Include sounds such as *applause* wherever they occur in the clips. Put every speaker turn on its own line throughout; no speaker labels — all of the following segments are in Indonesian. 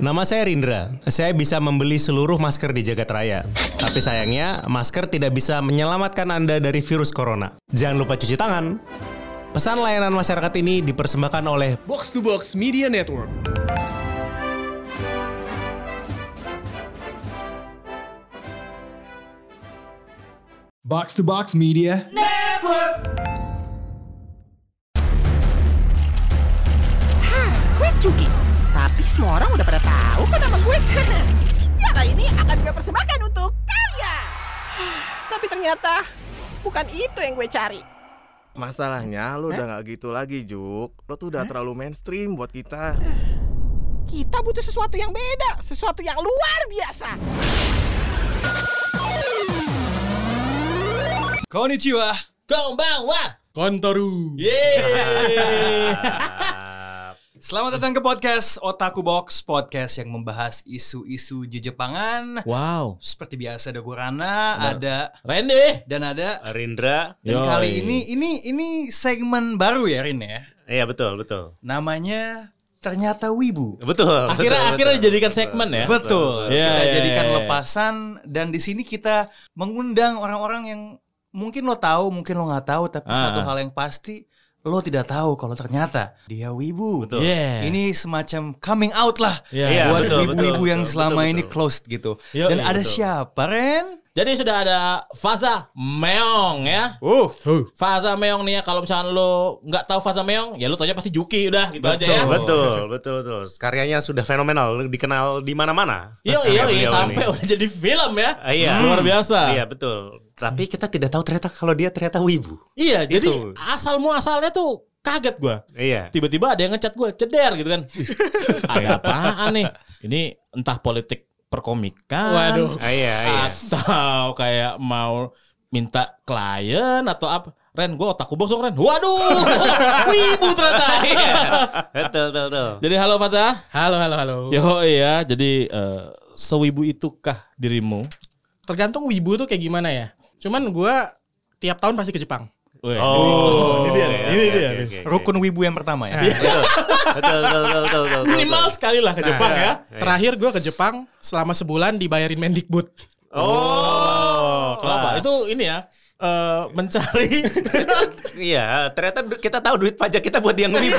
Nama saya Rindra. Saya bisa membeli seluruh masker di Jagat Raya. Tapi sayangnya, masker tidak bisa menyelamatkan Anda dari virus corona. Jangan lupa cuci tangan. Pesan layanan masyarakat ini dipersembahkan oleh
Box to Box Media Network.
Box to Box Media.
gue Cuki. Tapi semua orang udah pada tahu kok nama gue. *laughs* Piala ini akan gue persembahkan untuk kalian. *sighs* Tapi ternyata bukan itu yang gue cari.
Masalahnya lu udah nggak gitu lagi Juk Lo tuh udah terlalu mainstream buat kita *sighs*
Kita butuh sesuatu yang beda, sesuatu yang luar biasa.
Konnichiwa. Konbanwa.
Kontoru.
Yeay. *laughs* Selamat datang ke podcast Otaku Box, podcast yang membahas isu-isu Jepangan.
Wow.
Seperti biasa ada gue Rana, ada
Randy.
dan ada
Rindra.
dan
Yoi.
kali ini ini ini segmen baru ya Rin ya.
Iya betul, betul.
Namanya ternyata Wibu.
Betul.
Akhirnya
betul,
akhirnya
betul.
dijadikan segmen ya.
Betul.
Iya,
kita
iya,
jadikan
iya.
lepasan dan di sini kita mengundang orang-orang yang mungkin lo tahu, mungkin lo nggak tahu, tapi
Ah.
satu hal yang pasti lo tidak tahu kalau ternyata dia wibu.
Betul.
Yeah.
Ini semacam coming out lah
Iya,
Iya,
buat
betul,
wibu-wibu
betul,
yang
betul,
selama
betul,
ini
betul.
closed gitu.
Iya,
Dan
iya,
ada
betul.
siapa Ren?
Jadi sudah ada Faza Meong ya.
Uh,
Faza Meong nih ya kalau misalnya lo nggak tahu Faza Meong ya lo taunya pasti Juki udah gitu aja ya.
Betul, betul, betul. Karyanya sudah fenomenal, dikenal di mana-mana.
Iya iya iya sampai
ini.
udah jadi film ya.
Ah, Iya.
Luar biasa.
Iya, betul. Tapi kita tidak tahu ternyata kalau dia ternyata wibu.
Iya, jadi
Gitu.
asal muasalnya tuh kaget gua.
Iya.
Tiba-tiba ada yang ngechat gua, ceder gitu kan. *laughs* Ada apaan nih? Ini entah politik perkomikan.
Waduh.
Ah, iya, iya.
Atau kayak mau minta klien atau apa. Ren, gua otakku bosong Ren. Waduh, *laughs* wibu ternyata. Iya.
Betul, betul, betul.
Jadi halo Faza.
Halo, halo, halo.
Yo iya, jadi eh, sewibu itukah dirimu?
Tergantung wibu tuh kayak gimana ya. Cuman gua tiap tahun pasti ke Jepang.
Weh.
Oh,
ini dia,
oke,
ini
oke,
dia.
oke, oke.
rukun wibu yang pertama ya.
Betul, betul, betul, betul.
Minimal sekali lah ke Jepang ya.
Terakhir gua ke Jepang selama sebulan dibayarin Mendikbud.
Oh, kelas.
Itu ini ya. eh, mencari *laughs*
Iya, ternyata kita tahu duit pajak kita buat yang wibu.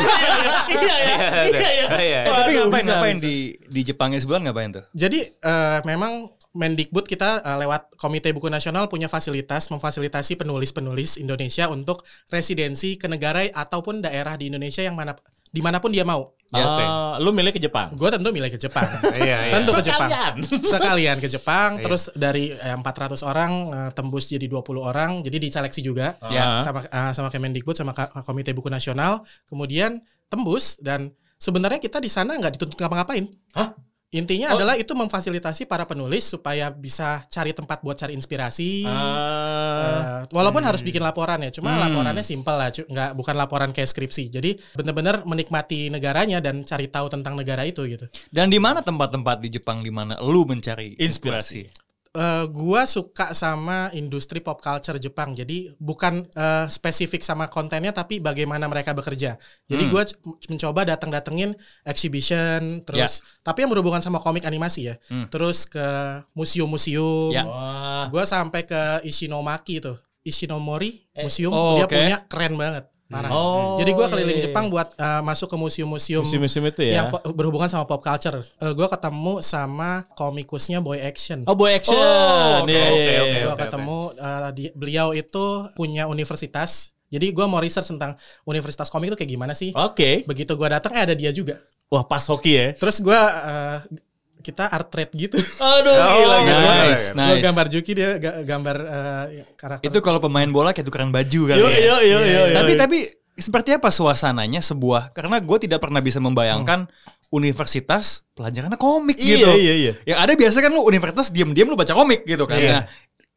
iya ya iya ya
Iya.
Eh, tapi ngapain
bisa,
ngapain
bisa.
di di Jepangnya sebulan ngapain tuh?
Jadi eh, memang Mendikbud kita eh, lewat Komite Buku Nasional punya fasilitas memfasilitasi penulis-penulis Indonesia untuk residensi ke negara ataupun daerah di Indonesia yang mana di mana pun dia mau.
Ya, oke.
Eh, lu milih ke Jepang
Gue tentu milih ke Jepang. *laughs*
Iya, iya.
Tentu ke Jepang.
Sekalian. *laughs*
Sekalian ke Jepang,
Iya.
terus dari eh, 400 orang eh, tembus jadi 20 orang, jadi diseleksi juga
Ya.
sama eh, sama Kemendikbud sama Komite Buku Nasional, kemudian tembus dan sebenarnya kita di sana nggak dituntut ngapa-ngapain.
Hah?
Intinya
Oh.
adalah itu memfasilitasi para penulis supaya bisa cari tempat buat cari inspirasi.
Ah.
Eh, walaupun harus bikin laporan ya, cuma
Hmm.
laporannya simpel lah, nggak bukan laporan kayak skripsi. Jadi benar-benar menikmati negaranya dan cari tahu tentang negara itu gitu.
Dan di mana tempat-tempat di Jepang di mana lu mencari inspirasi?
Eh, gua suka sama industri pop culture Jepang. Jadi bukan eh, spesifik sama kontennya tapi bagaimana mereka bekerja. Jadi
Hmm.
gua mencoba datang-datengin exhibition terus tapi yang berhubungan sama komik animasi ya.
Hmm.
Terus ke museum-museum.
Ya.
Wah.
Gua sampai ke Ishinomaki tuh. Ishinomori
Eh,
museum
oh,
dia
oke.
punya keren banget. Parah.
Oh,
Jadi gua
iya,
keliling
iya.
Jepang buat eh, masuk ke museum-museum
musim-musim itu ya.
yang berhubungan sama pop culture. Eh, gua ketemu sama komikusnya Boy Action.
Oh, boy action.
Oh, oke,
Iya,
oke,
iya, iya.
Gua ketemu uh, di- beliau itu punya universitas. Jadi gua mau research tentang universitas komik itu kayak gimana sih.
Oke.
Begitu gua datang eh ada dia juga.
Wah, pas hoki ya.
Terus gua uh, kita art trade gitu.
Aduh, *laughs*
Oh,
gila gila.
Nice, nice.
gambar Juki dia ga- gambar uh, karakter.
Itu kalau pemain bola kayak tukeran baju kali
Yo
ya.
yo yo yo. yo.
Tapi tapi seperti apa suasananya sebuah karena gue tidak pernah bisa membayangkan universitas pelajarannya komik
iya
gitu.
iya iya.
Yang ada biasa kan lu universitas diam-diam lu baca komik gitu kan.
Iya.
Nah,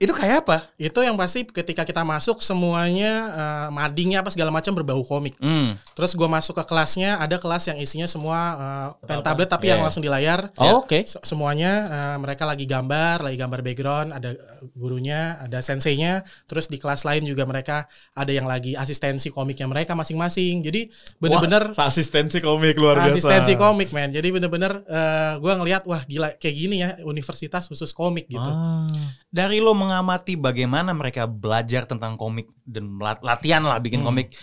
Itu kayak apa?
Itu yang pasti ketika kita masuk semuanya eh, madingnya apa segala macam berbau komik.
Hmm.
Terus gue masuk ke kelasnya, ada kelas yang isinya semua eh, pen tablet tapi yang
Iya.
langsung di layar.
Oh, Oke.
Se- Semuanya eh, mereka lagi gambar, lagi gambar background, ada gurunya, ada senseinya. Terus di kelas lain juga mereka ada yang lagi asistensi komiknya mereka masing-masing. Jadi bener-bener
Wah, asistensi komik luar biasa.
asistensi komik men. Jadi bener-bener eh, gue ngelihat wah gila kayak gini ya universitas khusus komik gitu.
Ah.
Dari lo mengamati bagaimana mereka belajar tentang komik dan lat- latihan lah bikin
Hmm.
komik.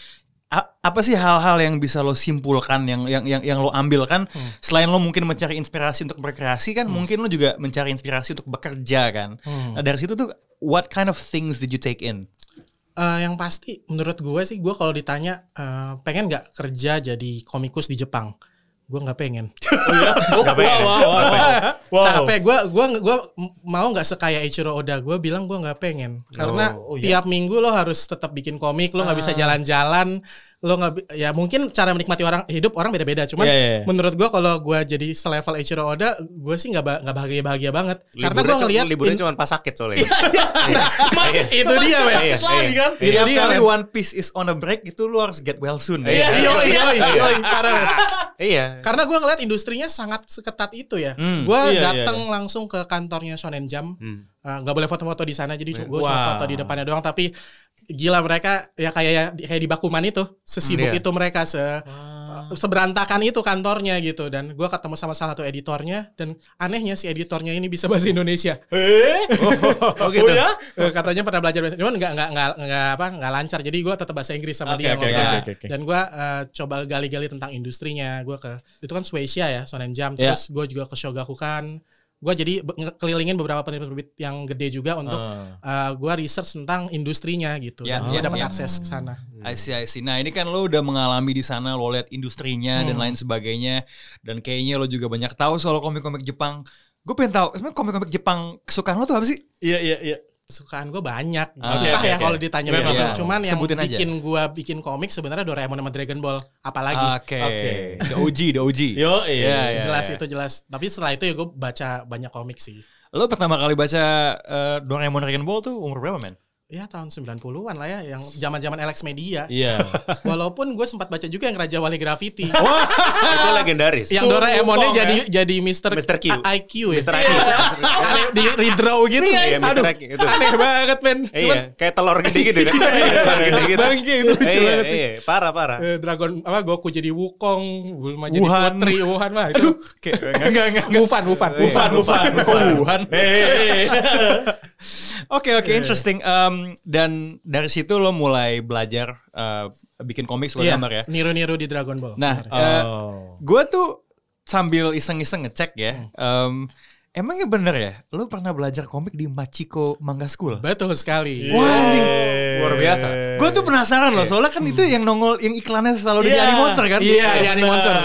A- apa sih hal-hal yang bisa lo simpulkan yang yang yang, yang lo ambil kan
Hmm.
selain lo mungkin mencari inspirasi untuk berkreasi kan mungkin lo juga mencari inspirasi untuk bekerja kan.
Hmm.
Nah, dari situ tuh what kind of things did you take in?
Eh, yang pasti menurut gue sih gue kalau ditanya eh, pengen nggak kerja jadi komikus di Jepang gue nggak pengen.
Oh, *laughs* wow, wow, wow, wow.
capek. Gue gua gua m- mau nggak sekaya Ichiro Oda. Gue bilang gue nggak pengen. Karena
Oh, iya.
tiap minggu lo harus tetap bikin komik lo nggak bisa jalan-jalan lo nggak ya mungkin cara menikmati orang hidup orang beda-beda cuman
Iya, iya, iya.
menurut gue kalau gue jadi selevel Ichiro Oda gue sih nggak nggak bahagia bahagia banget karena gue
Liburnya
ngelihat
liburnya
in-
cuma pas sakit soalnya. Iya. *laughs*
itu dia men
Iya,
kan?
Itu dia,
kali. One Piece is on a break itu lo harus get well soon.
Iya, iya, iya, iya, iya, parah.
Iya.
Karena gue ngeliat industrinya sangat seketat itu ya.
Hmm.
Gue
Iya,
datang
iya,
langsung ke kantornya Shonen Jump.
Hmm.
Eh, nggak boleh foto-foto di sana, jadi gue cuma
Wow.
foto di depannya doang. Tapi gila mereka ya kayak kayak di Bakuman itu, sesibuk
Hmm, iya.
itu mereka se seberantakan itu kantornya gitu. Dan gue ketemu sama salah satu editornya dan anehnya si editornya ini bisa bahasa Indonesia.
Eh? *laughs*
Oh gitu.
Oh ya?
Katanya pernah belajar bahasa cuman nggak nggak nggak apa nggak lancar jadi gue tetap bahasa Inggris sama
Oke,
dia ngobrol.
oke, oke, oke.
dan gue eh, coba gali-gali tentang industrinya gue ke itu kan Shueisha ya Shonen Jump
Ya.
terus gue juga ke Shogakukan gue jadi kelilingin beberapa penerbit yang gede juga untuk
Ah.
gue research tentang industrinya gitu
Ya,
dan gue
ya,
dapat
ya.
akses ke sana
I see, I see. Nah ini kan lo udah mengalami di sana, lo lihat industrinya dan
Hmm.
lain sebagainya, dan kayaknya lo juga banyak tahu soal komik-komik Jepang. Gue pengen tahu, sebenarnya komik-komik Jepang kesukaan lo tuh apa sih?
Iya, iya, iya.
Kesukaan gue banyak
Oke,
susah
oke,
ya
oke.
kalau ditanya
Memang,
begitu
memang.
cuman yang
Sebutin
bikin gue bikin komik sebenarnya Doraemon sama Dragon Ball apalagi
Oke,
Oke.
the OG, the OG.
Yo, iya.
Iya, iya.
jelas itu jelas tapi setelah itu ya gue baca banyak komik sih
Lo pertama kali baca eh, Doraemon Dragon Ball tuh umur berapa men?
Ya tahun 90-an lah ya yang zaman-zaman Alex Media
Iya. *laughs*
walaupun gue sempat baca juga yang Raja Wali Graffiti *laughs*
Itu legendaris.
yang Doraemonnya
kong,
jadi jadi Mr.
Mr. Q.
IQ ya
Mr. Q.
Aneh, di redraw gitu
Iya, Mr.
aduh
Q, itu.
aneh banget men
Iya, kayak telur gede gitu kan. *laughs* Telur gede gitu.
Bangke, itu lucu
Iya,
banget sih.
Iya, parah parah.
Eh, Dragon apa Goku jadi Wukong, Bulma jadi
Wuhan.
Putri, Wuhan mah itu. Kayak enggak enggak Wufan, Wufan,
Ufan, Ufan, Ufan. Eh,
Oke oke interesting. Em, dan dari situ lo mulai belajar eh, bikin komik suka
Iya,
gambar ya.
niru-niru di Dragon Ball.
Nah,
sebenarnya.
Oh.
gue tuh sambil iseng-iseng ngecek ya. em, emangnya bener ya? Lo pernah belajar komik di Machiko Manga School?
betul sekali.
Wah, anjing.
Luar biasa.
Gue tuh penasaran loh, soalnya kan itu yang nongol, yang iklannya selalu ada di
Iya.
Animonster kan?
Iya, di Animonster.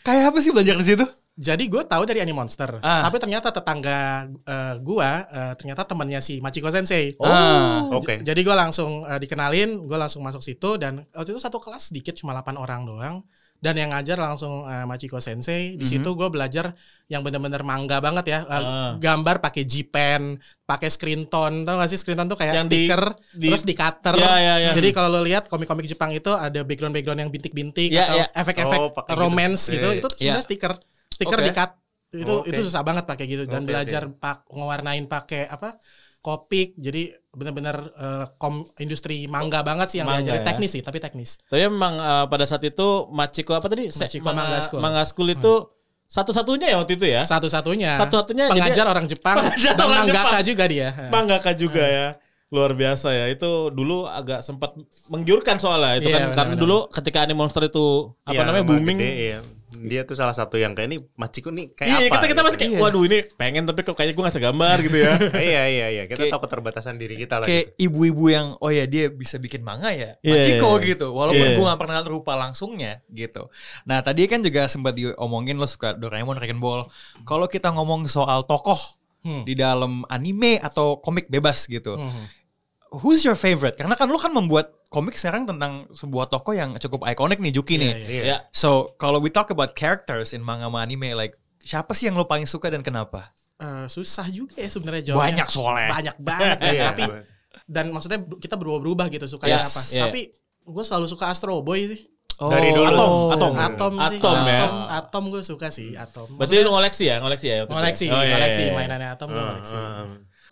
Kayak apa sih belajar di situ?
Jadi gue tahu dari Animonster,
Ah.
tapi ternyata tetangga eh, gua eh, ternyata temannya si Machiko Sensei.
Ah.
Oke.
Jadi gue langsung eh, dikenalin, gue langsung masuk situ dan waktu itu satu kelas sedikit cuma 8 orang doang. Dan yang ngajar langsung eh, Machiko Sensei. Di situ gue belajar yang bener-bener mangga banget ya. Eh,
Ah.
Gambar pakai G-pen, pakai screen tone. Tau gak sih screen tone tuh kayak
Yang
stiker,
di-
terus di cutter.
Ya, ya, ya.
Jadi kalau lo lihat komik-komik Jepang itu ada background-background yang bintik-bintik
Ya,
atau
ya.
efek-efek
Oh, pakai gitu.
romance
Iya,
gitu.
iya.
Itu sebenarnya
Ya.
stiker. Stiker
Oke.
di cut. Itu
Oke.
itu susah banget pakai gitu dan
Oke,
belajar pak ngewarnain pakai apa? Kopik. Jadi benar-benar eh, kom industri mangga banget sih yang
Mangga
diajarin
ya.
teknis sih, tapi teknis.
Tapi memang eh, pada saat itu Machiko apa tadi?
Machiko Manga School.
Manga School itu satu-satunya ya waktu itu ya?
Satu-satunya.
Satu-satunya
pengajar
jadi-
orang Jepang *laughs*
Pengajar
dan
orang
mangaka
Jepang.
juga dia.
Mangaka juga ya. Luar biasa ya. Itu dulu agak sempat menggiurkan soalnya itu
Iya,
kan karena
benar-benar.
dulu ketika Anime Monster itu apa
Iya,
namanya
nama
booming.
gede, iya. Dia tuh salah satu yang kayak ini Machiko nih kayak
Iya,
apa?
kita kita masih
gitu.
kayak waduh ini pengen tapi kok kayaknya gue nggak gambar gitu ya. *laughs*
iya iya iya, kita
Kayak-
tahu keterbatasan diri kita lah.
Kayak ibu-ibu yang oh ya dia bisa bikin manga ya,
Iya,
Machiko
iya.
gitu. Walaupun
Iya.
gue gak pernah lihat rupa langsungnya gitu. Nah tadi kan juga sempat diomongin lo suka Doraemon, Dragon Ball. Kalau kita ngomong soal tokoh
Hmm.
di dalam anime atau komik bebas gitu,
Hmm.
Who's your favorite? Karena kan lo kan membuat komik sekarang tentang sebuah tokoh yang cukup ikonik nih Juki nih.
Iya,
Iya.
So kalau we talk about characters in manga sama anime, like siapa sih yang lo paling suka dan kenapa?
Eh, susah juga ya sebenarnya jawabnya.
Banyak soalnya.
Banyak banget ya. *laughs*
Iya.
Tapi dan maksudnya kita berubah-berubah gitu sukanya
Yes,
apa.
iya.
Tapi gue selalu suka Astro Boy sih.
Dari dulu.
Atom,
Oh.
atom.
Atom sih.
Atom ya.
Atom, Atom gue suka sih. Atom.
Berarti lu ngoleksi ya, ngoleksi ya? ya?
ngoleksi,
Oh, iya,
ngoleksi
iya, iya.
mainannya Atom gue ngoleksi.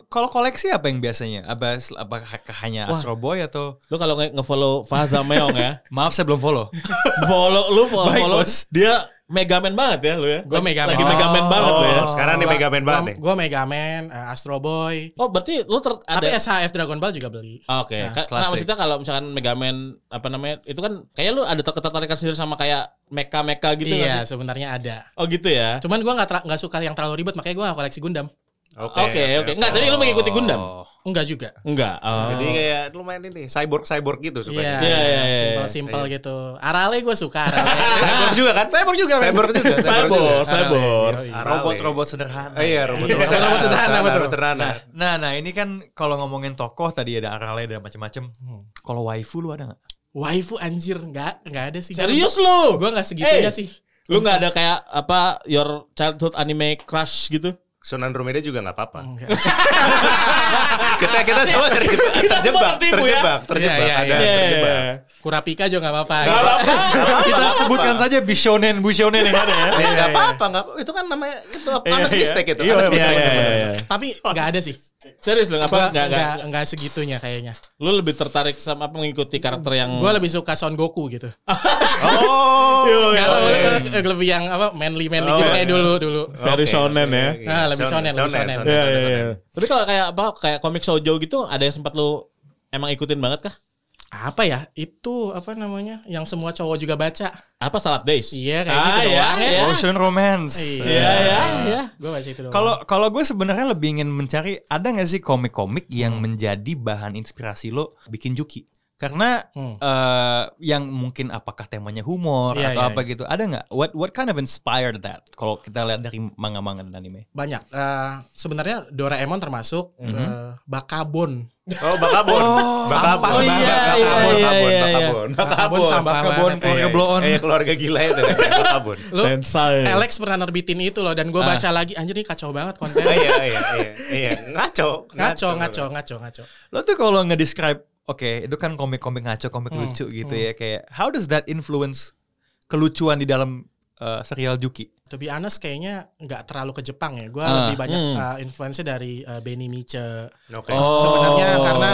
Kalau koleksi apa yang biasanya? Apa apakah hanya
Wah.
Astro Boy atau
Lu kalau nge- nge-follow Faza Meong ya, *laughs*
maaf saya belum follow. *laughs*
follow lu follow,
Baik,
follow
Bos.
dia Megaman banget ya lu ya.
Gua
Lagi-
Megaman.
Lagi Megaman banget lu ya.
Oh, sekarang nih Mega Man banget nih.
Gue Megaman, eh, Astro Boy.
Oh, berarti lu ter ada
Tapi SHF Dragon Ball juga beli.
Oke,
Nah,
Ka- nah,
klasik.
maksudnya kalau misalkan Megaman apa namanya itu kan kayak lu ada ketertarikan sendiri sama kayak mecha-mecha gitu
iya, sebenarnya ada.
Oh gitu ya.
Cuman gue nggak nggak suka yang terlalu ribet, makanya gue nggak koleksi Gundam.
Oke, oke. Enggak, tadi lu mengikuti Gundam?
Oh.
Enggak juga.
Enggak. Oh.
Jadi kayak lumayan ini cyborg cyborg gitu
Iya,
supaya.
Iya, iya, iya.
Simpel simpel gitu. Arale gue suka Arale. *laughs*
Cyborg juga kan?
Cyborg juga.
Cyborg juga.
Cyborg, cyborg.
Robot-robot sederhana.
Oh, iya, robot
Iya, robot sederhana, betul.
Robot sederhana.
Nah, nah ini kan kalau ngomongin tokoh tadi ada Arale dan macam-macam. Kalau waifu lu ada nggak?
Waifu anjir nggak nggak ada sih.
Serius lu?
Gue nggak segitunya
Eh.
sih.
Lu nggak ada kayak apa your childhood anime crush gitu?
Sunan Romeda juga nggak apa-apa. *laughs* Kita kita semua terjebak, terjebak,
ya?
terjebak, terjebak,
Iya, iya,
ada
iya.
terjebak.
Kurapika juga nggak apa-apa.
Gak apa-apa.
Kita sebutkan saja Bishonen, Bushonen yang ada ya.
Ya, nggak apa-apa, nggak itu kan namanya itu honest
iya.
mistake itu.
Iya,
honest
iya,
mistake.
iya, iya, iya.
Tapi nggak ada sih.
Serius lu
Gue
apa? Nggak, nggak.
nggak nggak segitunya kayaknya.
Lu lebih tertarik sama apa mengikuti karakter yang
Gue lebih suka Son Goku gitu. *laughs*
Oh,
Nggak tahu, eh, lebih yang apa manly manly
Oh,
gitu
iya.
kayak dulu dulu.
Very shonen ya.
Nah, lebih shonen, lebih shonen.
Iya, iya, iya. Tapi kalau kayak apa kayak komik shoujo gitu ada yang sempat lu emang ikutin banget kah?
Apa ya? Itu apa namanya? Yang semua cowok juga baca.
Apa Salad Days?
Iya kayak
Ah,
gitu
iya,
doang ya.
iya.
Ocean Romance.
Iya, iya, iya.
Gue baca itu doang.
Kalau kalau gue sebenarnya lebih ingin mencari ada nggak sih komik-komik yang menjadi bahan inspirasi lo bikin Juki? Karena
Hmm.
eh, yang mungkin apakah temanya humor
Iya,
atau
iya,
apa gitu, ada nggak? What what kind of inspired that? Kalau kita lihat dari manga-manga dan anime.
banyak. Eh, sebenarnya Doraemon termasuk eh, Bakabon.
Oh, Bakabon.
sampah
Bakabon.
banget.
Bakabon,
Iya, iya,
Bakabon,
iya, iya.
Bakabon.
Bakabon sampah
Bakabon, keluarga
Iya,
blow on.
Iya, keluarga gila itu. Bakabon.
Lu. Alex pernah nerbitin itu loh dan gue
Ah.
baca lagi anjir ini kacau banget konten.
Oh, iya, iya, iya, iya. Ngaco,
ngaco, ngaco, ngaco, ngaco.
Lo tuh kalau nge-describe, oke, itu kan komik-komik ngaco, komik
Hmm,
lucu gitu ya, kayak how does that influence kelucuan di dalam eh, serial Juki?
To be honest kayaknya nggak terlalu ke Jepang ya. Gue
Ah,
lebih banyak
hmm.
uh, influence dari uh, Benny Miche.
Oke.
Oh.
Sebenarnya karena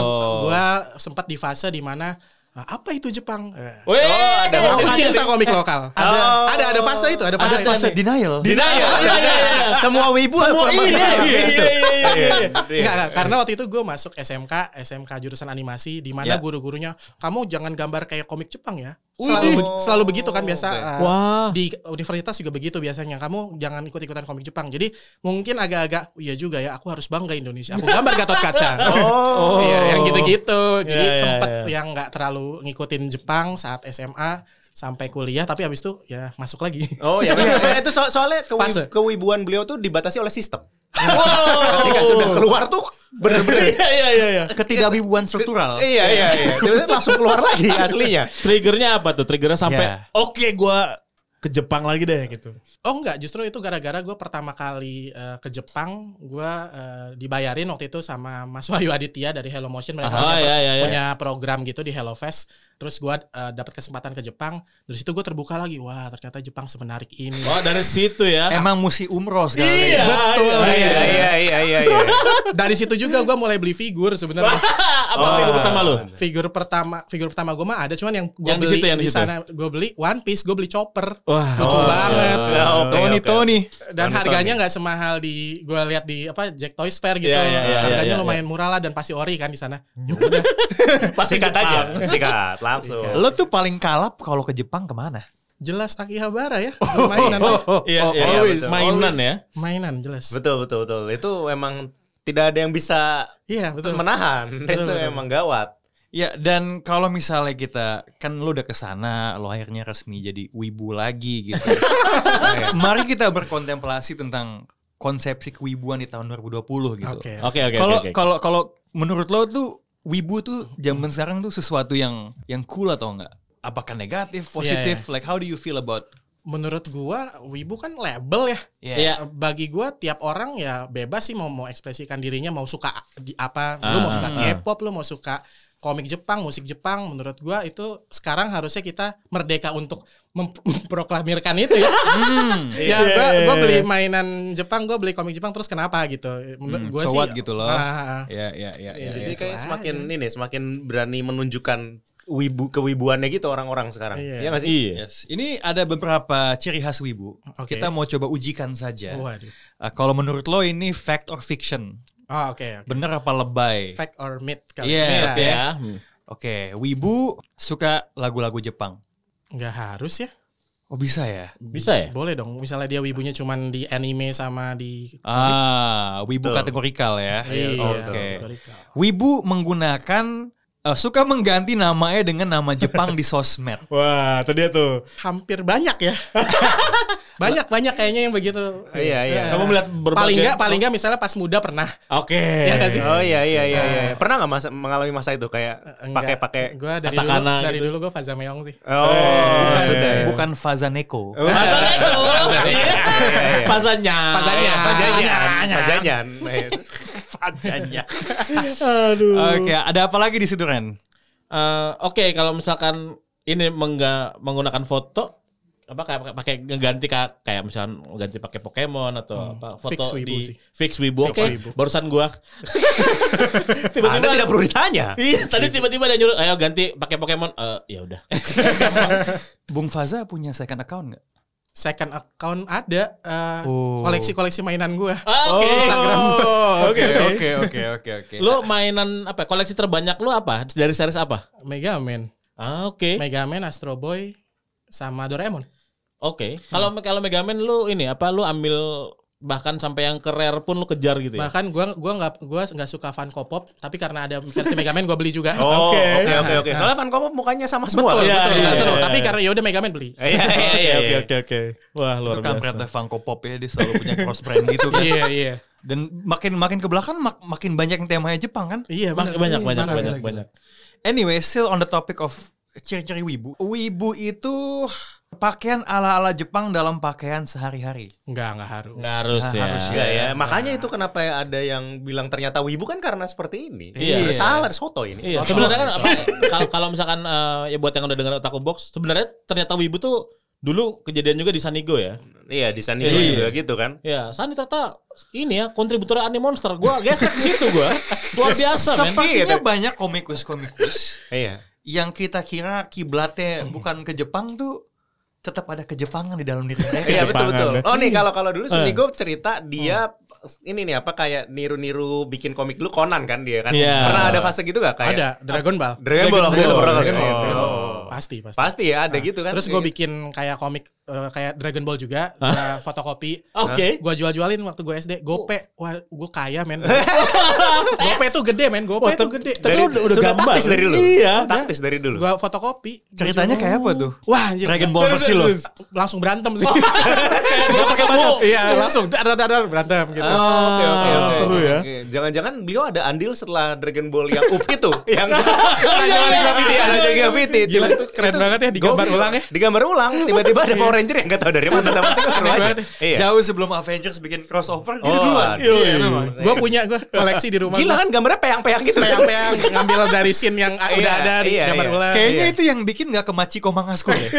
gue sempat di fase di mana uh, apa itu Jepang? Eh,
Weh,
ada
Oh, aku
ada-
cinta komik lokal. Ada,
Oh.
ada, ada fase itu, ada fase.
Ada fase denial.
Denial.
Iya, iya, iya.
Semua wibu
Semua iya, iya, iya, iya, iya, iya.
Enggak, enggak, karena waktu itu gue masuk SMK, SMK jurusan animasi, di mana
Ya.
guru-gurunya, kamu jangan gambar kayak komik Jepang ya. Selalu, be- selalu begitu kan biasa. Uh,
Wah.
Di universitas juga begitu biasanya. Kamu jangan ikut-ikutan komik Jepang. Jadi mungkin agak-agak, iya juga ya, aku harus bangga Indonesia. Aku gambar Gatot Kaca. *laughs*
Oh.
Iya, yang gitu-gitu. Jadi
Iya, iya,
sempet
iya.
yang nggak terlalu ngikutin Jepang saat SMA sampai kuliah, tapi habis itu ya masuk lagi.
Oh *laughs* ya, itu so- soalnya kewi- kewibuan beliau tuh dibatasi oleh sistem. Ketika sudah keluar tuh bener-bener.
Iya, iya, iya, iya.
Ketidakwibuan struktural.
Iya iya iya. *laughs* Tiba-tiba langsung keluar lagi aslinya.
Triggernya apa tuh? Triggernya sampai
Ya.
oke gua ke Jepang lagi deh gitu.
Oh enggak, justru itu gara-gara gue pertama kali eh, ke Jepang, gue eh, dibayarin waktu itu sama Mas Wahyu Aditya dari Hello Motion. Mereka
Ah,
punya,
iya, iya, iya.
punya program gitu di Hello Fest. Terus gue eh, dapat kesempatan ke Jepang. Dari situ gue terbuka lagi. Wah ternyata Jepang semenarik ini.
Oh, dari situ ya.
Emang mesti umroh sekali.
Iya,
Betul.
iya,
Iya iya iya iya iya.
Dari situ juga gue mulai beli figur sebenarnya.
Apa
Oh.
minggu pertama lu?
figur pertama, figur pertama gue mah ada. Cuman yang gue
di
beli
situ, yang di
di sana gue beli One Piece, gue beli Chopper.
Wah.
Lucu banget.
Ya, oke,
Tony
oke.
Tony.
Dan
Tony,
harganya nggak semahal di gue lihat di apa Jack Toys Fair gitu.
Iya, iya, iya,
harganya
iya, iya.
lumayan murah lah dan pasti ori kan di sana. Ya udah. *laughs*
Pasti
Sikat aja, *laughs* sikat langsung.
Lo tuh paling kalap kalau ke Jepang ke mana?
Jelas Akihabara ya. Mainan
Iya,
Oh,
iya,
iya,
always.
betul.
mainan ya.
mainan jelas.
Betul betul betul. Itu emang tidak ada yang bisa
Iya betul.
menahan.
Betul,
itu
betul.
emang gawat.
Ya dan kalau misalnya kita kan lo udah ke sana, lo akhirnya resmi jadi wibu lagi gitu. *laughs* Mari kita berkontemplasi tentang konsepsi kewibuan di tahun 2020 gitu.
Oke.
Oke, oke,
Kalau
oke. oke.
kalau kalau menurut lo tuh wibu tuh zaman sekarang tuh sesuatu yang yang cool atau enggak? Apakah negatif, positif? Like how do you feel about
menurut gua wibu kan label ya.
Iya.
Bagi gua tiap orang ya bebas sih mau mau ekspresikan dirinya mau suka di apa. Lu mau
Ah,
suka
ah.
K-pop, lu mau suka komik Jepang, musik Jepang. Menurut gua itu sekarang harusnya kita merdeka untuk mem- *laughs* memproklamirkan itu ya.
Hmm.
ya gua gua beli mainan Jepang, gua beli komik Jepang terus kenapa gitu. Menurut
Hmm,
gua
so
sih
what gitu loh.
ah, ah, ah.
Ya, ya, ya, ya.
Jadi
ya.
kayak
itu
semakin
aja.
ini semakin berani menunjukkan wibu kewibuannya gitu orang-orang sekarang.
Iya.
Iya nggak sih?
Iya.
Yes. Ini ada beberapa ciri khas wibu.
Oke.
Kita mau coba ujikan saja.
Waduh.
Uh, kalau menurut lo ini fact or fiction?
Oh, oke. oke.
Bener apa lebay?
Fact or myth kali.
Iya,
Iya,
oke.
Ya. Hmm.
Oke, wibu suka lagu-lagu Jepang.
Nggak harus ya.
Oh bisa ya?
Bisa ya?
Boleh dong. Misalnya dia wibunya cuman di anime sama di
Ah, wibu
Betul.
kategorikal ya.
Iya,
Oke.
kategorikal.
Wibu menggunakan eh, suka mengganti namanya dengan nama Jepang di sosmed.
Wah, itu dia tuh.
Hampir banyak ya. *laughs* banyak banyak kayaknya yang begitu.
Iya, iya.
Kamu melihat berbagai
Paling nggak paling nggak misalnya pas muda pernah.
Oke.
Iya nggak sih?
Oh iya iya iya iya. Pernah nggak masa mengalami masa itu kayak
Enggak.
pakai-pakai
Gue dari dulu dari
gitu.
dulu gue Faza Meong sih.
Oh,
bukan,
sudah. ya.
bukan Fazaneko.
Fazanya.
Fazanya.
Pajanyan, pajanyan.
Fazanya.
Aduh.
Oke, ada apa lagi di situ Ren?
Eh, Oke, kalau misalkan ini mengga, menggunakan foto apa kayak pakai- ngeganti kayak kayak misalnya ganti pakai Pokemon atau apa foto
Fix Weibo
di
sih.
fix Weibo. Oke,
Weibo.
barusan gua. *laughs*
Anda tidak perlu ditanya. *laughs*
Iya, tadi tiba-tiba ada nyuruh, ayo ganti pakai Pokemon. Eh, ya udah. *laughs*
Bung Faza punya second account nggak?
Second account ada eh,
Oh.
koleksi-koleksi mainan gue.
Ah, Oke.
Oke, oke, oke, oke, oke.
Lu mainan apa? Koleksi terbanyak lu apa? Dari series apa?
Mega Man,
Ah, oke.
Mega Man, Astro Boy, sama Doraemon.
Oke. Kalau kalau Mega Man lu ini apa lu ambil bahkan sampai yang ke rare pun lu kejar gitu ya?
Bahkan gua gua nggak gua nggak suka Funko Pop, tapi karena ada versi Mega Man gua beli juga. *laughs*
Oh,
Oke.
oke oke oke. Soalnya Funko Pop mukanya sama semua.
Betul,
Iya,
betul, nggak seru.
iya,
Tapi
iya.
karena ya udah Mega Man beli.
Iya iya iya.
Oke
iya.
oke oke. Wah, luar
Itu kampret
biasa.
dah Funko Pop ya, dia selalu punya cross brand gitu kan.
Iya, iya.
Dan makin makin ke belakang mak- makin banyak yang temanya Jepang kan.
Iya,
Banyak banyak banyak banyak banyak.
Anyway, still on the topic of ciri-ciri wibu. Wibu itu pakaian ala-ala Jepang dalam pakaian sehari-hari.
Enggak, enggak harus.
Nggak harus
Nah,
ya.
harus
Iya ya, makanya itu kenapa ada yang bilang ternyata wibu kan karena seperti ini.
Iya.
Udah salah soto ini.
Iya,
Soto.
sebenarnya kan kalau kalau misalkan eh, ya buat yang udah dengar Otaku Box, sebenarnya ternyata Wibu tuh dulu kejadian juga di Sanigo ya.
Iya di San Diego
Iya.
juga gitu kan.
Ya, Sani ternyata ini ya kontributor anime monster. Gua gesek ke situ gua. Luar biasa, men.
Sepertinya
Gitu.
banyak komikus-komikus
Iya.
yang kita kira kiblatnya bukan ke Jepang tuh tetap ada kejepangan di dalam diri mereka.
Iya betul betul.
ya.
Oh nih kalau kalau dulu
Eh.
Sunigo cerita dia ini nih apa kayak niru-niru bikin komik dulu Conan kan dia kan.
Iya.
Pernah ada fase gitu gak kayak?
Ada Dragon Ball.
Dragon Ball aku itu pernah
Dragon Ball.
Oh.
Pasti, pasti.
Pasti ya ada gitu kan.
Terus gue bikin kayak komik eh, kayak Dragon Ball juga, gua fotokopi.
Oke.
Gue jual-jualin waktu gue SD. Gope, wah gue kaya men. *laughs* Gope tuh gede men, Gope tuh gede.
Tapi udah, udah
sudah
gambar.
taktis dari dulu.
Iya.
Taktis dari dulu.
Gue fotokopi. Gua
Ceritanya kayak apa tuh?
Wah anjir.
Dragon Ball versi lo. *laughs*
Langsung berantem sih. *laughs*
Gak pakai baju.
Iya langsung dar dar dar berantem gitu.
Oh, oke oke
Ah,
oke.
seru ya.
Oke. Jangan-jangan beliau ada andil setelah Dragon Ball yang up itu, yang
Raja Wali Gravity,
Ada Raja Gravity.
Gila itu keren banget ya digambar ulang ya.
Digambar ulang, tiba-tiba ada Power Ranger yang nggak tahu dari mana, tapi itu seru aja.
banget ya.
Iya.
Jauh sebelum Avengers bikin crossover gitu
Oh,
duluan.
aduh.
Iya, memang.
Gue punya gue koleksi di rumah.
Gila kan gambarnya peyang-peyang gitu.
Peyang-peyang ngambil dari scene yang udah
Iya,
ada di
iya,
gambar
iya.
ulang.
Kayaknya
Iya.
itu yang bikin gak ke Machiko Mangasko ya. *laughs*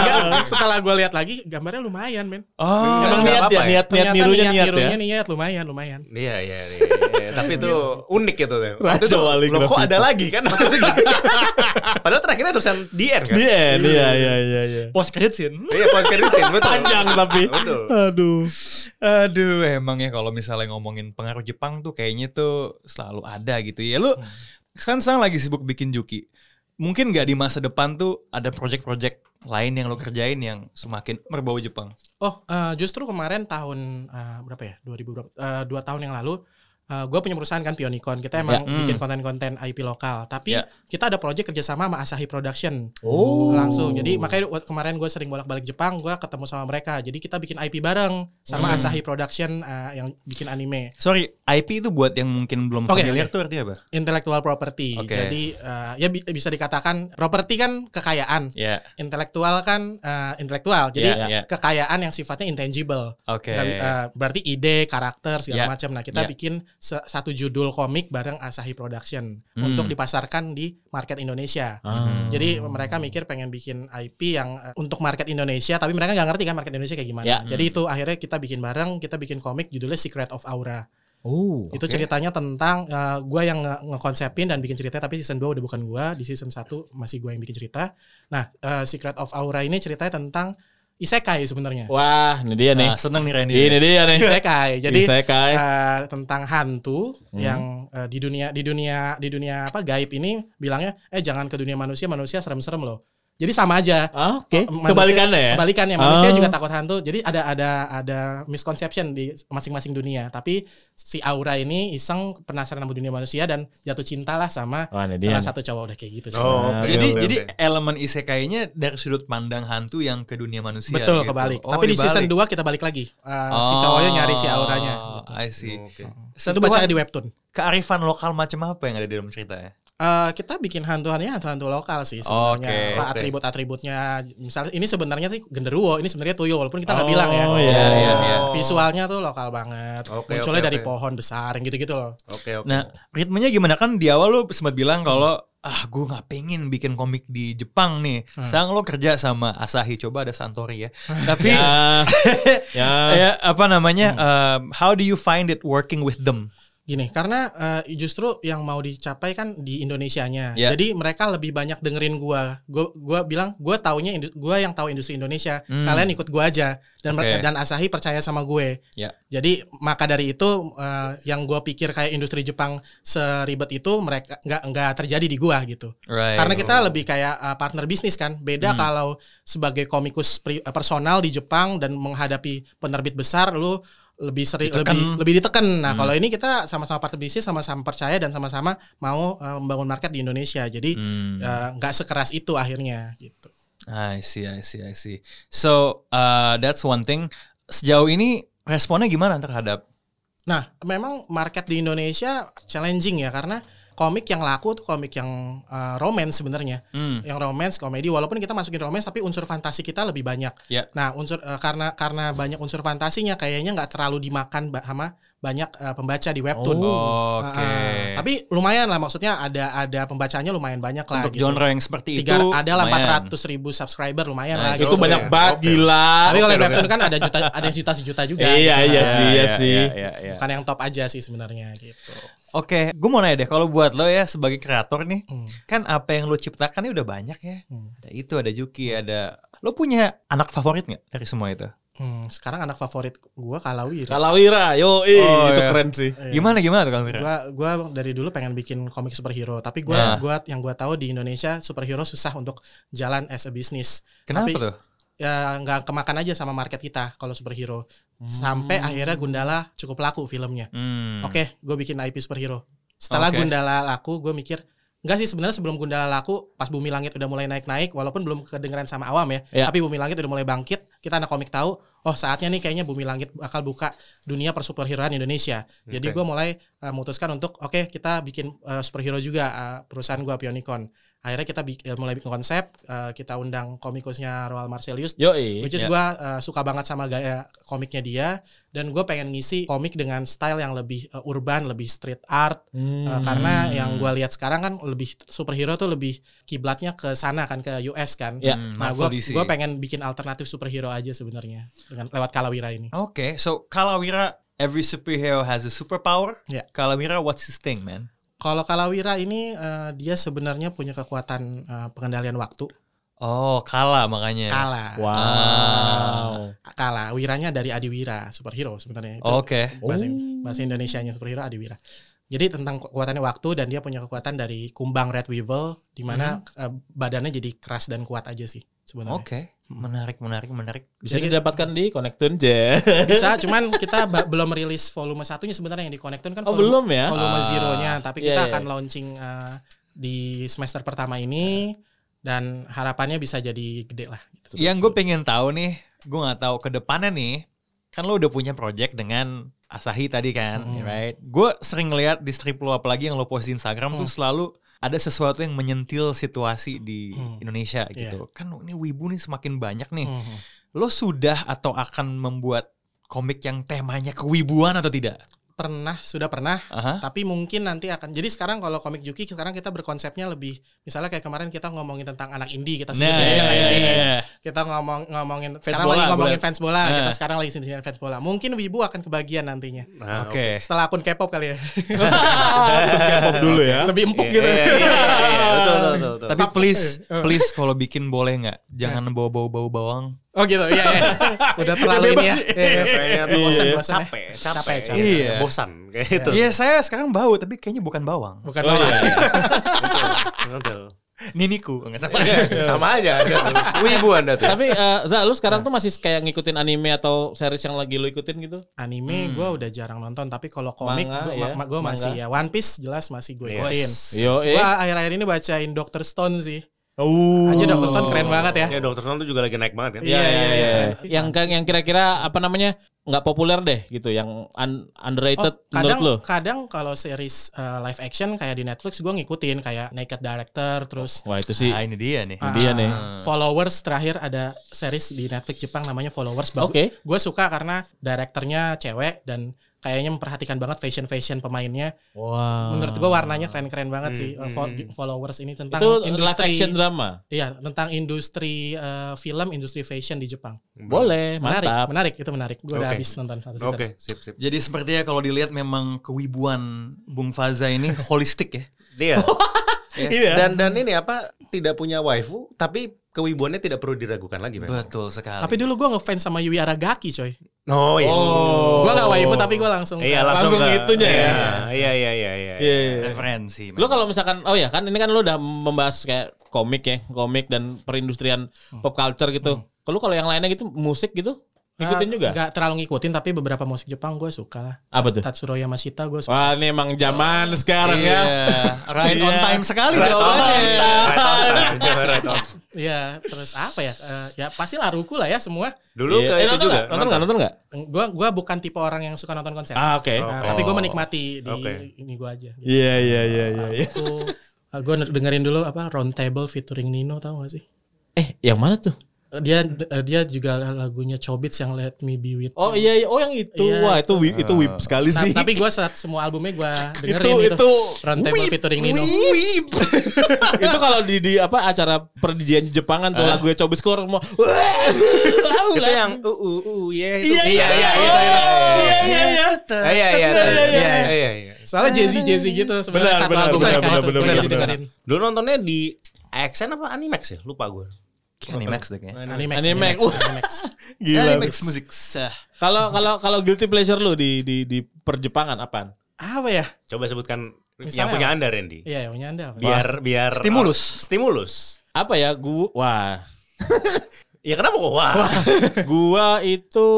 Enggak, setelah gue lihat lagi gambarnya lumayan men.
Oh.
Emang niat ya, niat niat nirunya
niat
niat ya.
niat lumayan lumayan.
Iya iya iya. iya. Tapi itu unik gitu itu, kok ada lagi kan? *laughs* Padahal terakhirnya tulisan the end kan?
Di end, iya iya iya iya.
Post credit scene.
Iya, post credit scene betul.
Panjang tapi.
Betul.
Aduh.
Aduh, emang ya kalau misalnya ngomongin pengaruh Jepang tuh kayaknya tuh selalu ada gitu ya. Lu sekarang sekarang lagi sibuk bikin Juki. Mungkin nggak di masa depan tuh ada project-project lain yang lo kerjain yang semakin berbau Jepang.
Oh, eh, justru kemarin tahun eh, berapa ya? 2000 berapa? eh, dua tahun yang lalu gue punya perusahaan kan Pionicon. Kita emang
Ya.
bikin konten-konten IP lokal. Tapi
Ya.
kita ada project kerjasama sama Asahi Production
Oh.
langsung. Jadi makanya kemarin gue sering bolak-balik Jepang, gue ketemu sama mereka. Jadi kita bikin IP bareng sama Asahi Production uh, yang bikin anime.
Sorry, IP itu buat yang mungkin belum
Oke,
familiar
oke.
tuh artinya apa?
Intellectual property.
Oke.
Jadi uh, ya bi- bisa dikatakan properti kan kekayaan.
Ya,
Intelektual kan uh, intelektual. Jadi
Ya, ya.
kekayaan yang sifatnya intangible.
oke.
Nggak bi- uh, berarti ide, karakter
Ya.
segala macam. Nah, kita
Ya.
bikin satu judul komik bareng Asahi Production
Hmm.
untuk dipasarkan di market Indonesia.
Ah.
Jadi mereka mikir pengen bikin IP yang uh, untuk market Indonesia, tapi mereka nggak ngerti kan market Indonesia kayak gimana.
Ya.
Jadi itu akhirnya kita bikin bareng, kita bikin komik judulnya Secret of Aura.
Oh.
Itu ceritanya tentang uh, gue yang nge- ngekonsepin dan bikin cerita, tapi season 2 udah bukan gue, di season 1 masih gue yang bikin cerita. Nah, uh, Secret of Aura ini ceritanya tentang isekai sebenarnya.
Wah, ini dia nih.
Nah, seneng nih Randy.
Ini dia nih.
Isekai. Jadi
Isekai.
uh, tentang hantu
Hmm.
yang uh, di dunia di dunia di dunia apa gaib ini bilangnya eh jangan ke dunia manusia manusia serem-serem loh. Jadi sama aja.
Ah, Oke.
Manusia-
Kebalikannya ya.
Kebalikannya manusia
Oh.
juga takut hantu. Jadi ada ada ada misconception di masing-masing dunia. Tapi si Aura ini iseng penasaran sama dunia manusia dan jatuh cinta lah sama
Wah,
salah satu cowok udah kayak gitu.
Oh,
Nah,
oke,
Jadi
oke,
jadi
oke.
elemen isekainya dari sudut pandang hantu yang ke dunia manusia.
Betul
gitu.
kebalik.
Oh,
Tapi di
dibalik.
season 2 kita balik lagi. Uh, si cowoknya nyari si auranya.
Oh,
gitu.
I see.
Oke.
Itu baca di webtoon.
kearifan lokal macam apa yang ada di dalam ceritanya?
Eh, kita bikin hantu-hantunya hantu-hantu lokal sih sebenarnya.
Oke,
Apa atribut-atributnya. Misalnya ini sebenarnya sih genderuwo, ini sebenarnya tuyul walaupun kita nggak bilang ya.
Oh, iya, iya,
iya.
Visualnya tuh lokal banget.
Oke,
Munculnya
oke,
dari
oke.
pohon besar yang gitu-gitu loh.
Oke, oke.
Nah, ritmenya gimana kan di awal lu sempat bilang kalau ah gue nggak pengen bikin komik di Jepang nih. Sekarang lo kerja sama Asahi, coba ada Santori ya. Tapi
Ya. *laughs* ya.
ya apa namanya? um, how do you find it working with them?
Gini, karena eh, justru yang mau dicapai kan di Indonesianya.
Ya.
Jadi mereka lebih banyak dengerin gua. Gua gua bilang gua taunya gua yang tahu industri Indonesia.
Hmm.
Kalian ikut gua aja dan
Oke.
dan Asahi percaya sama gue.
Ya.
Jadi maka dari itu eh, yang gua pikir kayak industri Jepang seribet itu mereka nggak nggak terjadi di gua gitu.
Right.
Karena kita lebih kayak uh, partner bisnis kan. Beda
Hmm.
kalau sebagai komikus pri- uh, personal di Jepang dan menghadapi penerbit besar lu lebih sering
Ditekan.
lebih lebih ditekan. Nah,
Hmm.
kalau ini kita sama-sama partner bisnis, sama-sama percaya dan sama-sama mau uh, membangun market di Indonesia. Jadi
Hmm.
uh, nggak sekeras itu akhirnya gitu.
I see, I see, I see. So uh, that's one thing. Sejauh ini responnya gimana terhadap?
Nah, memang market di Indonesia challenging ya karena komik yang laku tuh komik yang uh, romance sebenarnya.
Hmm.
yang romance komedi walaupun kita masukin romance tapi unsur fantasi kita lebih banyak.
Ya.
Nah unsur eh, karena karena banyak unsur fantasinya kayaknya nggak terlalu dimakan sama banyak eh, pembaca di webtoon.
Oh, Oke.
Ah, tapi lumayan lah maksudnya ada ada pembacanya lumayan banyak lah.
Untuk
gitu.
genre yang seperti
Tiga,
itu
ada lah. 400 ribu subscriber lumayan
Nah,
lah.
Itu
gitu.
banyak banget gila.
Tapi kalau di
Oke,
webtoon kan ada juta ada yang juta sejuta juga.
Iya,
gitu.
iya sih, iya
iya,
sih.
iya, iya.
Bukan yang top aja sih sebenarnya gitu.
Oke, gue mau nanya deh, kalau buat lo ya sebagai kreator nih,
Hmm.
kan apa yang lo ciptakan ini udah banyak ya.
Hmm.
Ada itu, ada Juki, ada. Lo punya anak favorit nggak dari semua itu?
Hmm, sekarang anak favorit gua Kalawira.
Kalawira, yo,
Oh,
itu
iya.
keren sih.
Iya.
Gimana gimana tuh Kalvira?
Gua gua dari dulu pengen bikin komik superhero, tapi gua
Nah.
gua yang gua tahu di Indonesia superhero susah untuk jalan as a business.
Kenapa
tapi-
tuh?
Ya nggak kemakan aja sama market kita kalau superhero. Sampai akhirnya Gundala cukup laku filmnya.
Hmm.
Oke, gue bikin IP superhero. Setelah
Oke.
Gundala laku, gue mikir Enggak sih sebenarnya sebelum Gundala laku pas Bumi Langit udah mulai naik-naik walaupun belum kedengeran sama awam ya,
Ya.
tapi Bumi Langit udah mulai bangkit, kita anak komik tahu, oh saatnya nih kayaknya Bumi Langit bakal buka dunia persuperheroan Indonesia. Jadi
Oke.
gue mulai uh, memutuskan untuk oke kita bikin uh, superhero juga uh, perusahaan gua Pionicon. Akhirnya kita bi- uh, mulai bikin konsep, uh, kita undang komikusnya Roal Marcelius
Yo, ih.
Which is
Ya.
gue suka banget sama gaya komiknya dia dan gue pengen ngisi komik dengan style yang lebih uh, urban, lebih street art
Hmm.
Uh, karena yang gue lihat sekarang kan lebih superhero tuh lebih kiblatnya ke sana kan ke US kan.
Ya.
Hmm,
Nah, gue gue pengen bikin alternatif superhero aja sebenarnya dengan lewat Kalawira ini.
Oke, so Kalawira every superhero has a superpower.
Ya.
Kalawira what's his thing, man?
Kalau Kalawira ini uh, dia sebenarnya punya kekuatan uh, pengendalian waktu.
Oh, Kala makanya.
Kala,
Wow.
Kala. Wiranya dari Adiwira, superhero sebenarnya. Itu
Oke.
bahasa
Oh.
bahasa Indonesianya superhero Adiwira. Jadi tentang kekuatannya waktu dan dia punya kekuatan dari kumbang Red Weevil di mana
Mhm.
eh, badannya jadi keras dan kuat aja sih sebenarnya.
Oke. Menarik, menarik, menarik.
Bisa didapatkan di Connectun je.
Bisa, cuman kita belum rilis volume satunya sebenarnya yang di Connectun kan
Oh,
volume,
belum ya?
volume
Ah.
zero-nya, tapi
Iya,
kita
iya.
akan launching uh, di semester pertama ini dan harapannya bisa jadi gede lah. gitu.
Yang gue pengen tahu nih, gue nggak tahu ke depannya nih, kan lo udah punya project dengan Asahi tadi kan,
Hmm.
right? Gue sering ngeliat di strip lo apalagi yang lo post di Instagram tuh selalu ada sesuatu yang menyentil situasi di
Hmm.
Indonesia gitu. Kan ini wibu nih semakin banyak nih.
Mhm.
Lo sudah atau akan membuat komik yang temanya kewibuan atau tidak?
Pernah, sudah pernah,
Aha.
tapi mungkin nanti akan. Jadi sekarang kalau komik Juki sekarang kita berkonsepnya lebih misalnya kayak kemarin kita ngomongin tentang anak indie, kita
Nah, iya, iya,
indie.
iya.
Kita ngomong ngomongin
Fans
sekarang
bola,
lagi ngomongin
boleh.
fans bola,
Nah.
kita sekarang lagi sini fans bola. Mungkin Wibu akan kebagian nantinya.
Nah,
Oke.
Setelah akun K-pop kali ya.
K-pop dulu ya.
lebih empuk
Iya,
gitu.
iya, iya, iya, iya, betul, betul, betul, betul.
Tapi please,
Eh.
please kalau bikin boleh nggak? Jangan bawa-bawa bau bawang.
Oh gitu, iya iya. *laughs* Udah terlalu ini ya. Iya, iya.
Kayaknya tuh
Bosan,
capek,
bosan ya.
capek,
Capek,
capek,
capek.
Iya.
bosan kayak gitu.
Iya, saya sekarang bau tapi kayaknya bukan bawang.
Bukan
Oh,
bawang.
iya, iya. *laughs*
Betul.
Niniku, nggak sama.
Sama aja. Wibu anda tuh.
Tapi eh, Za, lu sekarang tuh masih kayak ngikutin anime atau series yang lagi lu ikutin gitu?
Anime gue udah jarang nonton, tapi kalau komik
Manga,
gue
ya.
gue masih
Manga.
ya One Piece jelas masih gue
Yes.
ikutin.
Yo, eh.
Gue akhir-akhir ini bacain Doctor Stone sih.
Oh.
Aja Doctor Stone keren banget ya.
Ya Dokter Stone tuh juga lagi naik banget kan.
Iya, iya, iya.
Yang yang kira-kira apa namanya? nggak populer deh gitu, yang un- underrated
Oh,
menurut
kadang
lu.
kadang kalau series uh, live action kayak di Netflix gue ngikutin kayak Naked Director terus
Wah, itu sih.
Ah, ini dia nih.
uh,
dia nih.
Followers terakhir ada series di Netflix Jepang namanya Followers.
Oke.
Gue suka karena direkturnya cewek dan kayaknya memperhatikan banget fashion fashion pemainnya.
Wah.
Menurut gue warnanya keren-keren banget sih
Hmm,
uh, fo-
hmm.
followers ini tentang
itu live
industri
action drama.
Iya, tentang industri uh, film, industri fashion di Jepang.
Boleh,
Menarik,
mantap.
menarik itu menarik. Gue udah
Oke.
habis nonton satu season.
Oke, sip sip.
Jadi sepertinya kalau dilihat memang kewibuan Bung Faza ini *laughs* holistik ya.
Dia. *laughs*
Iya.
Dan dan ini apa? Tidak punya waifu, tapi kewibuannya tidak perlu diragukan lagi, memang.
Betul sekali.
Tapi dulu gue ngefans sama Yui Aragaki, coy.
Oh, iya.
Oh.
Gue gak waifu tapi gue langsung
Iya,
langsung
ke-
itunya ya.
Iya, iya, iya, iya. iya.
Iya, iya.
referensi.
Lu kalau misalkan oh ya kan ini kan lu udah membahas kayak komik ya, komik dan perindustrian pop culture gitu. Kalau kalau yang lainnya gitu musik gitu ngikutin juga.
Gak terlalu ngikutin tapi beberapa musik Jepang gue suka lah.
Apa tuh?
Tatsuro Yamashita gue suka.
Wah, ini emang zaman sekarang
Iya,
ya.
right on
Iya.
time sekali
Right on
jawabannya.
time.
Right on time, Joe, right on.
Iya, terus apa ya? Eh, ya pasti Laruku lah ya semua.
Dulu
Iya.
ke
Eh,
itu
nonton
juga.
Nonton nggak? Nonton nggak?
Gue gua bukan tipe orang yang suka nonton konser.
Ah, oke.
Nah,
Oh.
Tapi gue menikmati di
Oke.
ini gue aja.
Iya, iya, iya, iya, iya.
Itu gue dengerin dulu apa Round Table featuring Nino tau gak sih?
Eh, yang mana tuh?
Dia eh, dia juga lagunya Chobits yang Let Me Be With.
Oh iya, iya. oh yang itu.
Iya.
Wah, itu wi- itu whip sekali
Nah,
sih.
tapi gue saat semua albumnya gue *laughs*
itu
dengerin
itu
Table
whip,
featuring Nino.
whip. *laughs* itu kalau di di apa acara perdijian Jepangan tuh lagu Cobis keluar semua.
Itu yang uh uh uh yeah, itu.
Iya, iya, iya,
itu,
iya,
itu,
iya,
itu.
iya, iya, iya.
Iya, iya,
iya,
iya,
iya.
iya, iya.
Soalnya Jay-Z Jay-Z gitu sebenarnya
Benar,
satu
benar,
album
benar,
mereka
benar,
itu
benar,
gue
benar.
Dulu nontonnya di AXN apa Animax ya? Lupa gue.
Animax deh kayaknya.
Animax,
Animax.
Animax, Animax. *laughs*
Gila.
Animax musik.
Kalau kalau kalau guilty pleasure lu di di di perjepangan apaan?
Apa ya?
Coba sebutkan yang
Misalnya
punya
apa?
Anda, Randy.
Iya, yang punya Anda apa?
Biar biar
Stimulus.
Stimulus.
Apa ya? Gua wah, *laughs*
Ya kenapa kok wah? *laughs*
gua itu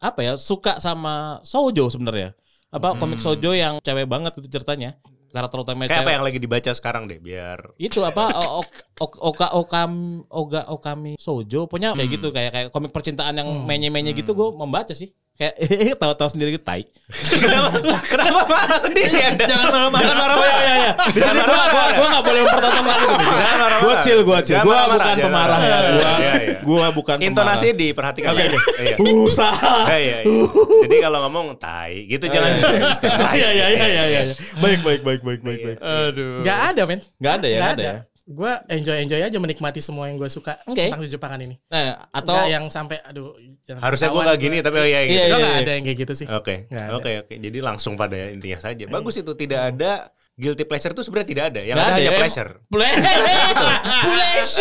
apa ya? Suka sama Sojo sebenarnya. Apa komik Sojo yang cewek banget itu ceritanya. Karakter utama
Kayak apa
cewek.
yang lagi dibaca sekarang deh, biar
Itu apa o- o- o- Oka Okam Oga Okami Sojo punya kayak gitu kayak kayak komik percintaan yang menye-menye gitu gue membaca sih. Kayak *laughs* eh tahu-tahu sendiri gitu tai.
kenapa, *laughs* kenapa marah sendiri Anda?
Jangan marah-marah.
Jangan marah-marah.
Iya iya. Di sini gua gua gua enggak boleh mempertontonkan itu.
Jangan marah-marah.
Gua chill, gua chill.
Jangan
Gua bukan
jangan
pemarah ya. Gua gua bukan
Intonasi diperhatikan. Oke, Iya.
Usaha.
Iya, iya, iya. Jadi kalau ngomong tai, gitu jangan. jangan.
Iya iya iya iya iya. Baik baik baik baik baik baik.
Aduh.
Gak ada, men.
Enggak ada ya,
Gak
enggak ada ya.
Gue enjoy-enjoy aja menikmati semua yang gue suka
Oke.
tentang Jepangan ini.
Nah, atau
Atau yang sampai aduh
Harusnya gue gak gini, tapi oh iya gitu.
Iya, iya,
gak
iya.
ada yang kayak gitu sih.
Oke,
ada.
oke, oke. Jadi langsung pada intinya saja. Bagus itu tidak ada guilty pleasure itu sebenarnya tidak ada. Yang
Nggak
ada, hanya
ya.
pleasure.
Pleasure.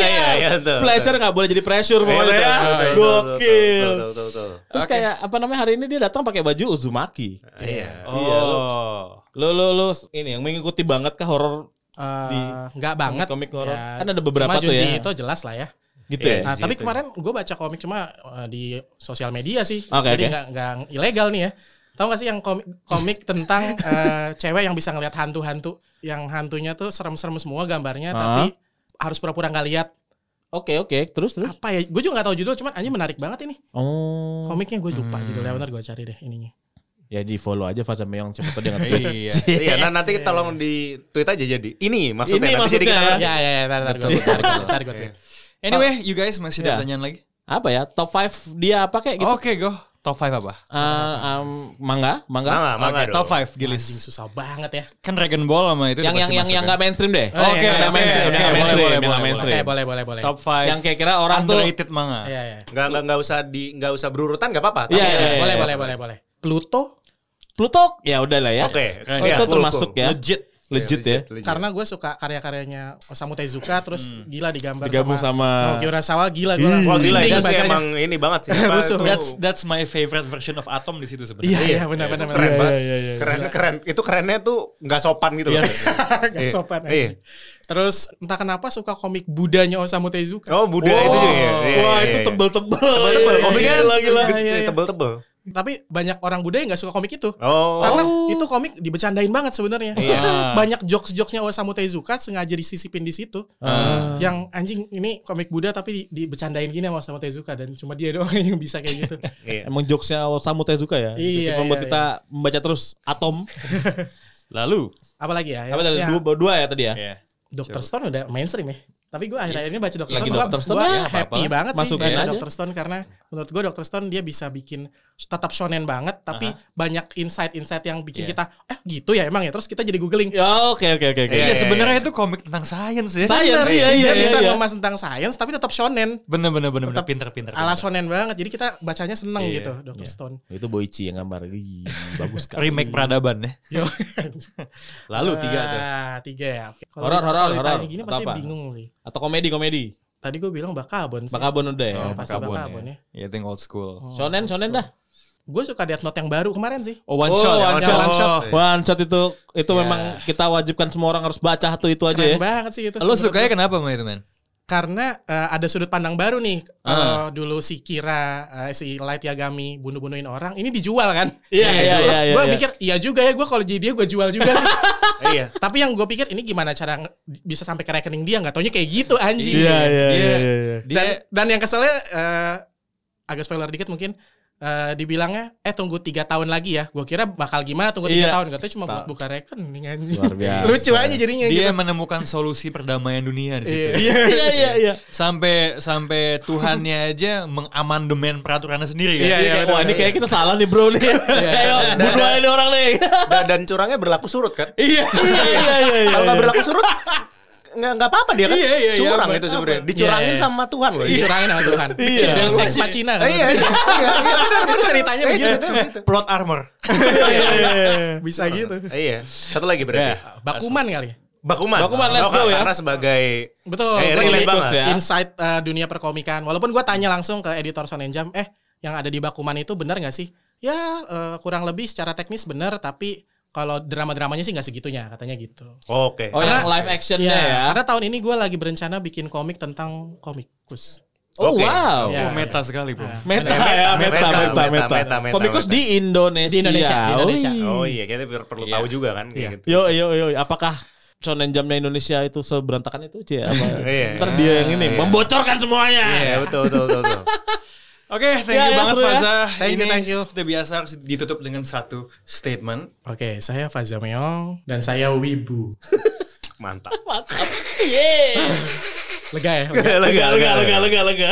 Iya, iya, betul.
Pleasure nggak boleh jadi pressure
Iya,
pokoknya ya.
betul, betul,
Gokil.
betul, betul, betul.
Terus kayak apa namanya hari ini dia datang pakai baju Uzumaki.
Iya.
Iya,
Oh.
Lo lo lo ini yang mengikuti banget kah horor
Eh,
Di
nggak banget.
komik horor?
Ya,
Kan ada beberapa
cuma
tuh
Junji
ya.
itu jelas lah ya.
Gitu
Iya.
ya.
Nah, tapi kemarin gue baca komik cuma uh, di sosial media sih.
Oke,
Jadi nggak nggak ilegal nih ya. Tahu gak sih yang komik, komik *laughs* tentang uh, cewek yang bisa ngelihat hantu-hantu, yang hantunya tuh serem-serem semua gambarnya,
Ah.
tapi harus pura-pura nggak lihat.
Oke oke terus terus.
Apa ya? Gue juga nggak tahu judul, cuman anjing menarik banget ini.
Oh.
Komiknya gue lupa judulnya, bener gue cari deh ininya.
Ya di follow aja Faza Meong cepet dia nge *laughs*
Iya. *laughs*
Iya, nah nanti tolong di tweet aja jadi. Ini maksudnya.
Ini
nanti jadi
maksudnya
kita-
ya.
Ya ya ya, ntar ntar gue ntar gue tweet.
Anyway, you guys masih ada
Ya.
pertanyaan lagi?
Apa ya? Top 5 dia apa kayak gitu?
Oke, go. Top 5 apa?
Eh, um, mangga, mangga.
Mangga, mangga
Oke,
dong.
top 5 di
Anjing susah banget ya.
Kan Dragon Ball sama itu
yang yang yang yang
kan?
nggak mainstream deh.
Oh,
yang
yang
mainstream,
mainstream.
yang
Boleh,
mainstream,
boleh, boleh,
mainstream.
Oke, boleh boleh boleh.
Top 5
Yang kayak kira orang tuh
underrated manga.
Iya iya.
Nggak nggak nggak usah di nggak usah berurutan nggak apa-apa.
Iya, iya, iya.
Boleh boleh boleh boleh. Pluto
Pluto ya udah lah ya.
Oke.
Oh,
Iya,
itu
cool,
termasuk
cool.
ya.
Legit.
Legit ya.
legit.
karena gue suka karya-karyanya Osamu Tezuka terus gila digambar
Digabung sama-
Naoki Urasawa gila gue
Wah gila
Penting
itu sih
bahasanya.
emang ini banget sih. *laughs*
That's that's my favorite version of Atom di situ
Iya
sebenarnya.
iya benar benar benar.
Keren banget.
iya,
Keren keren. Itu kerennya tuh nggak sopan gitu loh. *laughs*
Gak
Iya.
sopan
Iya.
Terus entah kenapa suka komik Budanya Osamu Tezuka.
Oh Buddha itu juga. ya? Iya,
Wah
iya,
itu
iya.
tebel-tebel.
Tebel-tebel. Komiknya
Gila, gila.
gede,
Iya, iya.
tebel-tebel.
Tapi banyak orang Buddha yang gak suka komik itu.
Oh.
Karena itu komik dibecandain banget sebenarnya.
Iya. *laughs*
Banyak jokes-jokesnya Osamu Tezuka sengaja disisipin di situ.
Ah.
Yang anjing ini komik Buddha tapi di- dibecandain gini sama Osamu Tezuka dan cuma dia doang *laughs* yang bisa kayak gitu. *laughs*
Iya.
Emang jokesnya Osamu Tezuka ya.
Iya,
Itu membuat
iya,
kita membaca terus Atom.
Lalu,
Apalagi ya?
Apa tadi?
ya,
Dua, dua ya tadi ya.
ya.
Dr. Stone udah mainstream ya. Tapi gue akhir-akhir ini baca Dr.
Lagi
Stone, gua
ya,
happy
apa-apa.
banget sih
Masukin
baca
aja.
Dr. Stone karena menurut gue Dr. Stone dia bisa bikin tetap shonen banget tapi banyak insight-insight yang bikin
Iya.
kita eh gitu ya emang ya terus kita jadi googling.
Ya oke oke oke oke.
Iya,
Iya, sebenarnya itu komik tentang sains ya.
Science,
Bener,
iya, iya,
dia bisa
iya.
ngemas tentang sains tapi tetap shonen.
Bener bener bener bener
Tetap
pinter pinter.
Ala
pinter.
shonen banget. Jadi kita bacanya seneng
Iya,
gitu Dr.
iya.
Stone.
Itu Boichi yang gambar. Ih, bagus sekali.
Remake peradaban ya. Lalu tiga tuh.
Ah, tiga ya.
Horor, horor,
kalau ditanya
horor.
Gini
Atau
pasti bingung sih.
Atau komedi komedi.
Tadi gue bilang Bakabon sih.
Bakabon udah ya.
Oh,
Oh,
pasti
Bakabon
Bakabon
ya.
ya.
Ya, itu yang old school.
Shonen shonen dah.
Gue suka Death Note yang baru kemarin sih.
Oh, one
Oh,
shot.
one
ya,
shot. One shot.
One shot itu itu
Ya.
memang kita wajibkan semua orang harus baca satu itu aja
Keren
ya.
banget sih itu.
Lo sukanya
gua.
kenapa men?
Karena eh, ada sudut pandang baru nih.
Ah.
Kalau dulu si Kira, eh, si Light Yagami bunuh-bunuhin orang, ini dijual kan?
Iya, iya,
Terus
iya, iya,
gue
iya.
mikir, iya juga ya gue kalau jadi dia gue jual juga. *laughs*
Iya.
Tapi yang gue pikir ini gimana cara bisa sampai ke rekening dia? Nggak taunya kayak gitu anjing.
Iya iya iya iya.
Dan, dan yang keselnya eh, agak spoiler dikit mungkin. Eh, dibilangnya eh tunggu tiga tahun lagi ya gue kira bakal gimana tunggu tiga
Iya.
tahun katanya cuma buat buka rekening
biasa. *laughs*
lucu aja jadinya
dia
gitu.
menemukan solusi perdamaian dunia di situ.
Iya. *laughs*
Iya iya iya.
Sampai sampai Tuhannya aja mengamandemen peraturannya sendiri kan.
Iya,
Ini
iya,
wah ini kayak kita salah nih bro nih. *laughs* Ayo bunuh aja orang nih.
Dan, dan curangnya berlaku surut kan?
Iya iya iya iya.
Kalau nggak berlaku surut nggak nggak apa-apa dia kan
Iya, iya, iya,
curang
apa-
itu sebenarnya. Dicurangin
Iya, iya.
sama Tuhan loh.
Dicurangin sama Tuhan.
Iya.
Ex Machina kan
iya iya iya benar
itu ceritanya begitu.
Plot armor. *laughs*
bisa gitu.
Iya. Satu lagi berarti.
Bakuman kali. Ya
Bakuman.
Bakuman, let's
Oh,
go ya.
karena sebagai
betul.
Eh, relate
jadi
banget.
ya.
insight eh, dunia perkomikan. Walaupun gue tanya langsung ke editor Shonen Jump eh yang ada di Bakuman itu benar nggak sih? Ya eh, kurang lebih secara teknis benar tapi kalau drama-dramanya sih nggak segitunya katanya gitu
oke
Oh yang
Karena-
live actionnya
Ya,
ya.
karena tahun ini gue lagi berencana bikin komik tentang komikus
Oh
Oke.
wow.
Ya.
Oh, meta sekali, Bro.
Meta ya, meta,
Meta,
meta,
meta,
meta,
meta, meta,
Komikus
meta.
di Indonesia.
Di Indonesia, di Indonesia.
Oh,
oh iya kita per- perlu
Iya.
tahu juga kan kayak
Iya.
gitu
Yo yo yo, apakah Shonen Jamnya Indonesia itu seberantakan itu Cie? Apa? *laughs*
Iya.
Ntar dia yang ini membocorkan semuanya.
iya betul betul betul, betul. *laughs*
Oke, thank
Ya,
you
ya,
banget
seru ya.
Faza.
Thank you,
Ini
thank you.
Seperti biasa harus ditutup dengan satu statement.
oke saya Faza Meong dan saya Wibu *laughs*
mantap *laughs*
Mantap. Yeay. *laughs*
lega ya
lega
Lega lega lega lega lega.